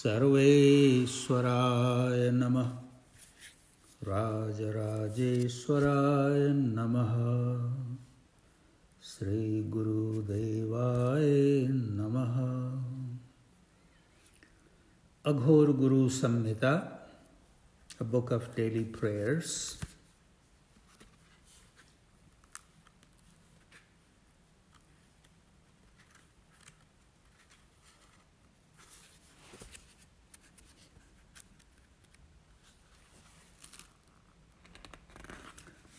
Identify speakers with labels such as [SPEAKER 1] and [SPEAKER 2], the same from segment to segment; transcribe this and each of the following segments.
[SPEAKER 1] सर्वेश्वराय नमः। राजराजेश्वराय नमः। श्रीगुरुदेवाय नमः। Aghor Guru Samhita book of daily prayers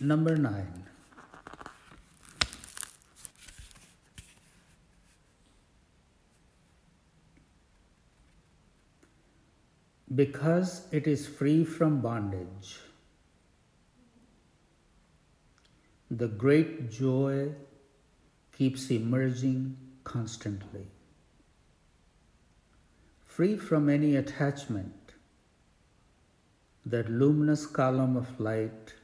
[SPEAKER 1] Number nine. Because it is free from bondage, the great joy keeps emerging constantly. Free from any attachment, that luminous column of light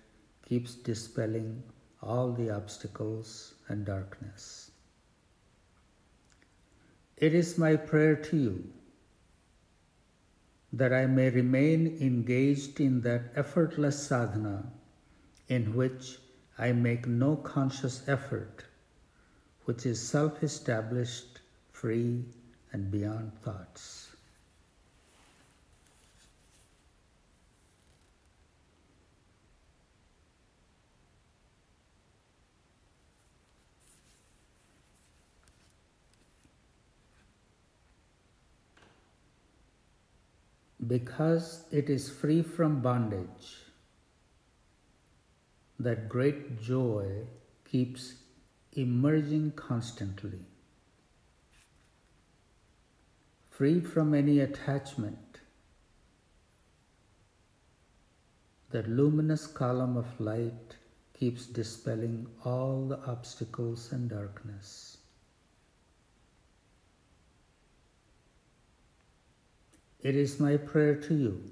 [SPEAKER 1] keeps dispelling all the obstacles and darkness. It is my prayer to you that I may remain engaged in that effortless sadhana in which I make no conscious effort, which is self established, free, and beyond thoughts. Because it is free from bondage, that great joy keeps emerging constantly. Free from any attachment, that luminous column of light keeps dispelling all the obstacles and darkness. It is my prayer to you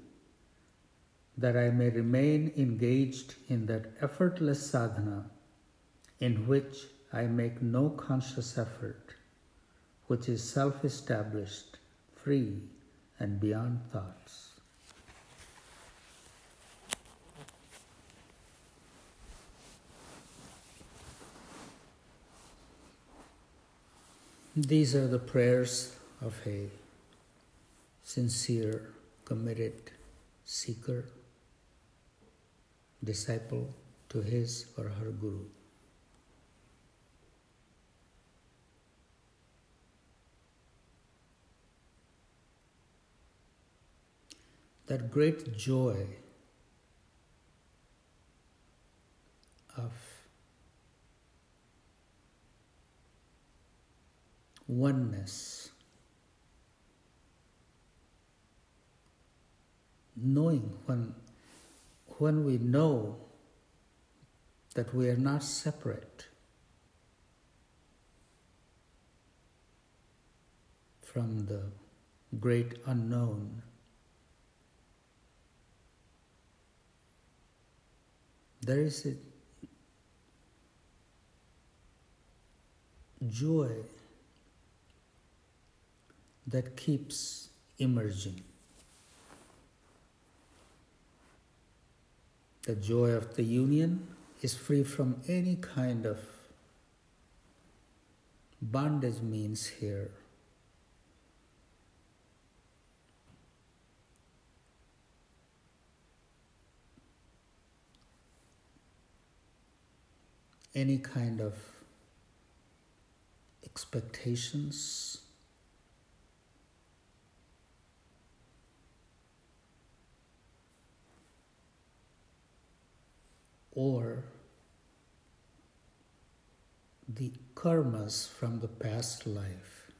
[SPEAKER 1] that I may remain engaged in that effortless sadhana in which I make no conscious effort, which is self established, free, and beyond thoughts. These are the prayers of a sincere, committed seeker, disciple to his or her guru. That great joy of oneness knowing when, when we know that we are not separate from the great unknown. There is a joy that keeps emerging. The joy of the union is free from any kind of bondage means here. Any kind of expectations or the karmas from the past life.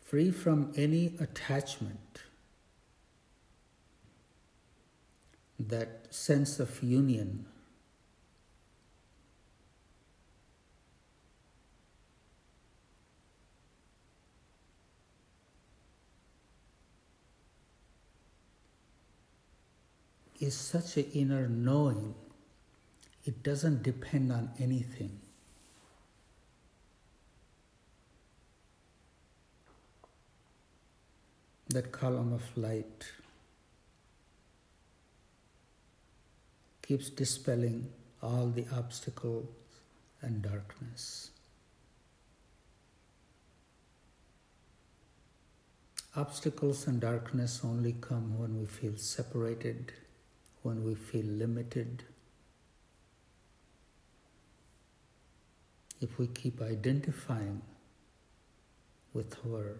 [SPEAKER 1] Free from any attachment, that sense of union is such an inner knowing it doesn't depend on anything. That column of light keeps dispelling all the obstacles and darkness. Obstacles and darkness only come when we feel separated, when we feel limited. If we keep identifying with our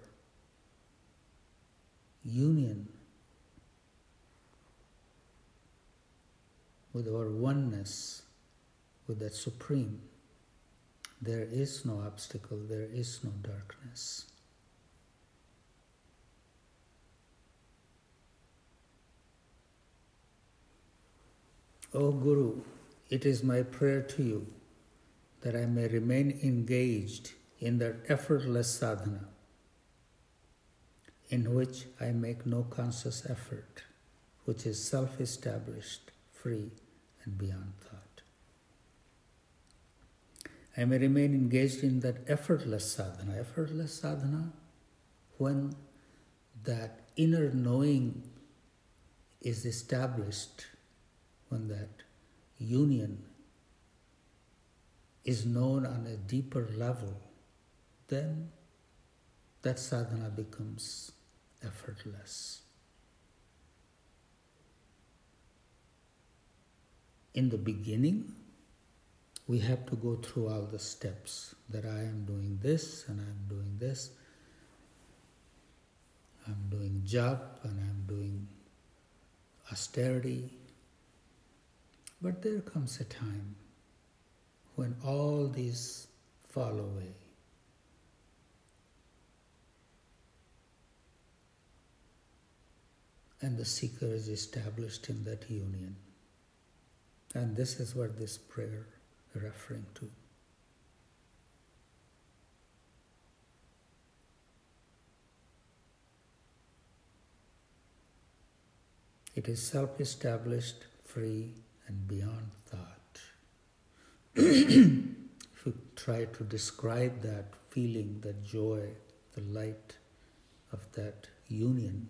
[SPEAKER 1] union, with our oneness, with that Supreme, there is no obstacle, there is no darkness. O Guru, it is my prayer to you that I may remain engaged in that effortless sadhana in which I make no conscious effort, which is self established, free, and beyond thought. I may remain engaged in that effortless sadhana. Effortless sadhana, when that inner knowing is established when that union is known on a deeper level, then that sadhana becomes effortless. In the beginning, we have to go through all the steps that I am doing this and I'm doing this. I'm doing japa and I'm doing austerity but there comes a time when all these fall away. And the seeker is established in that union. And this is what this prayer is referring to. It is self established, free, and beyond thought. if you try to describe that feeling, that joy, the light of that union,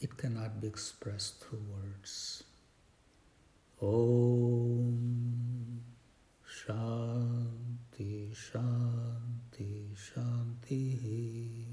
[SPEAKER 1] it cannot be expressed through words. Om Shanti Shanti Shanti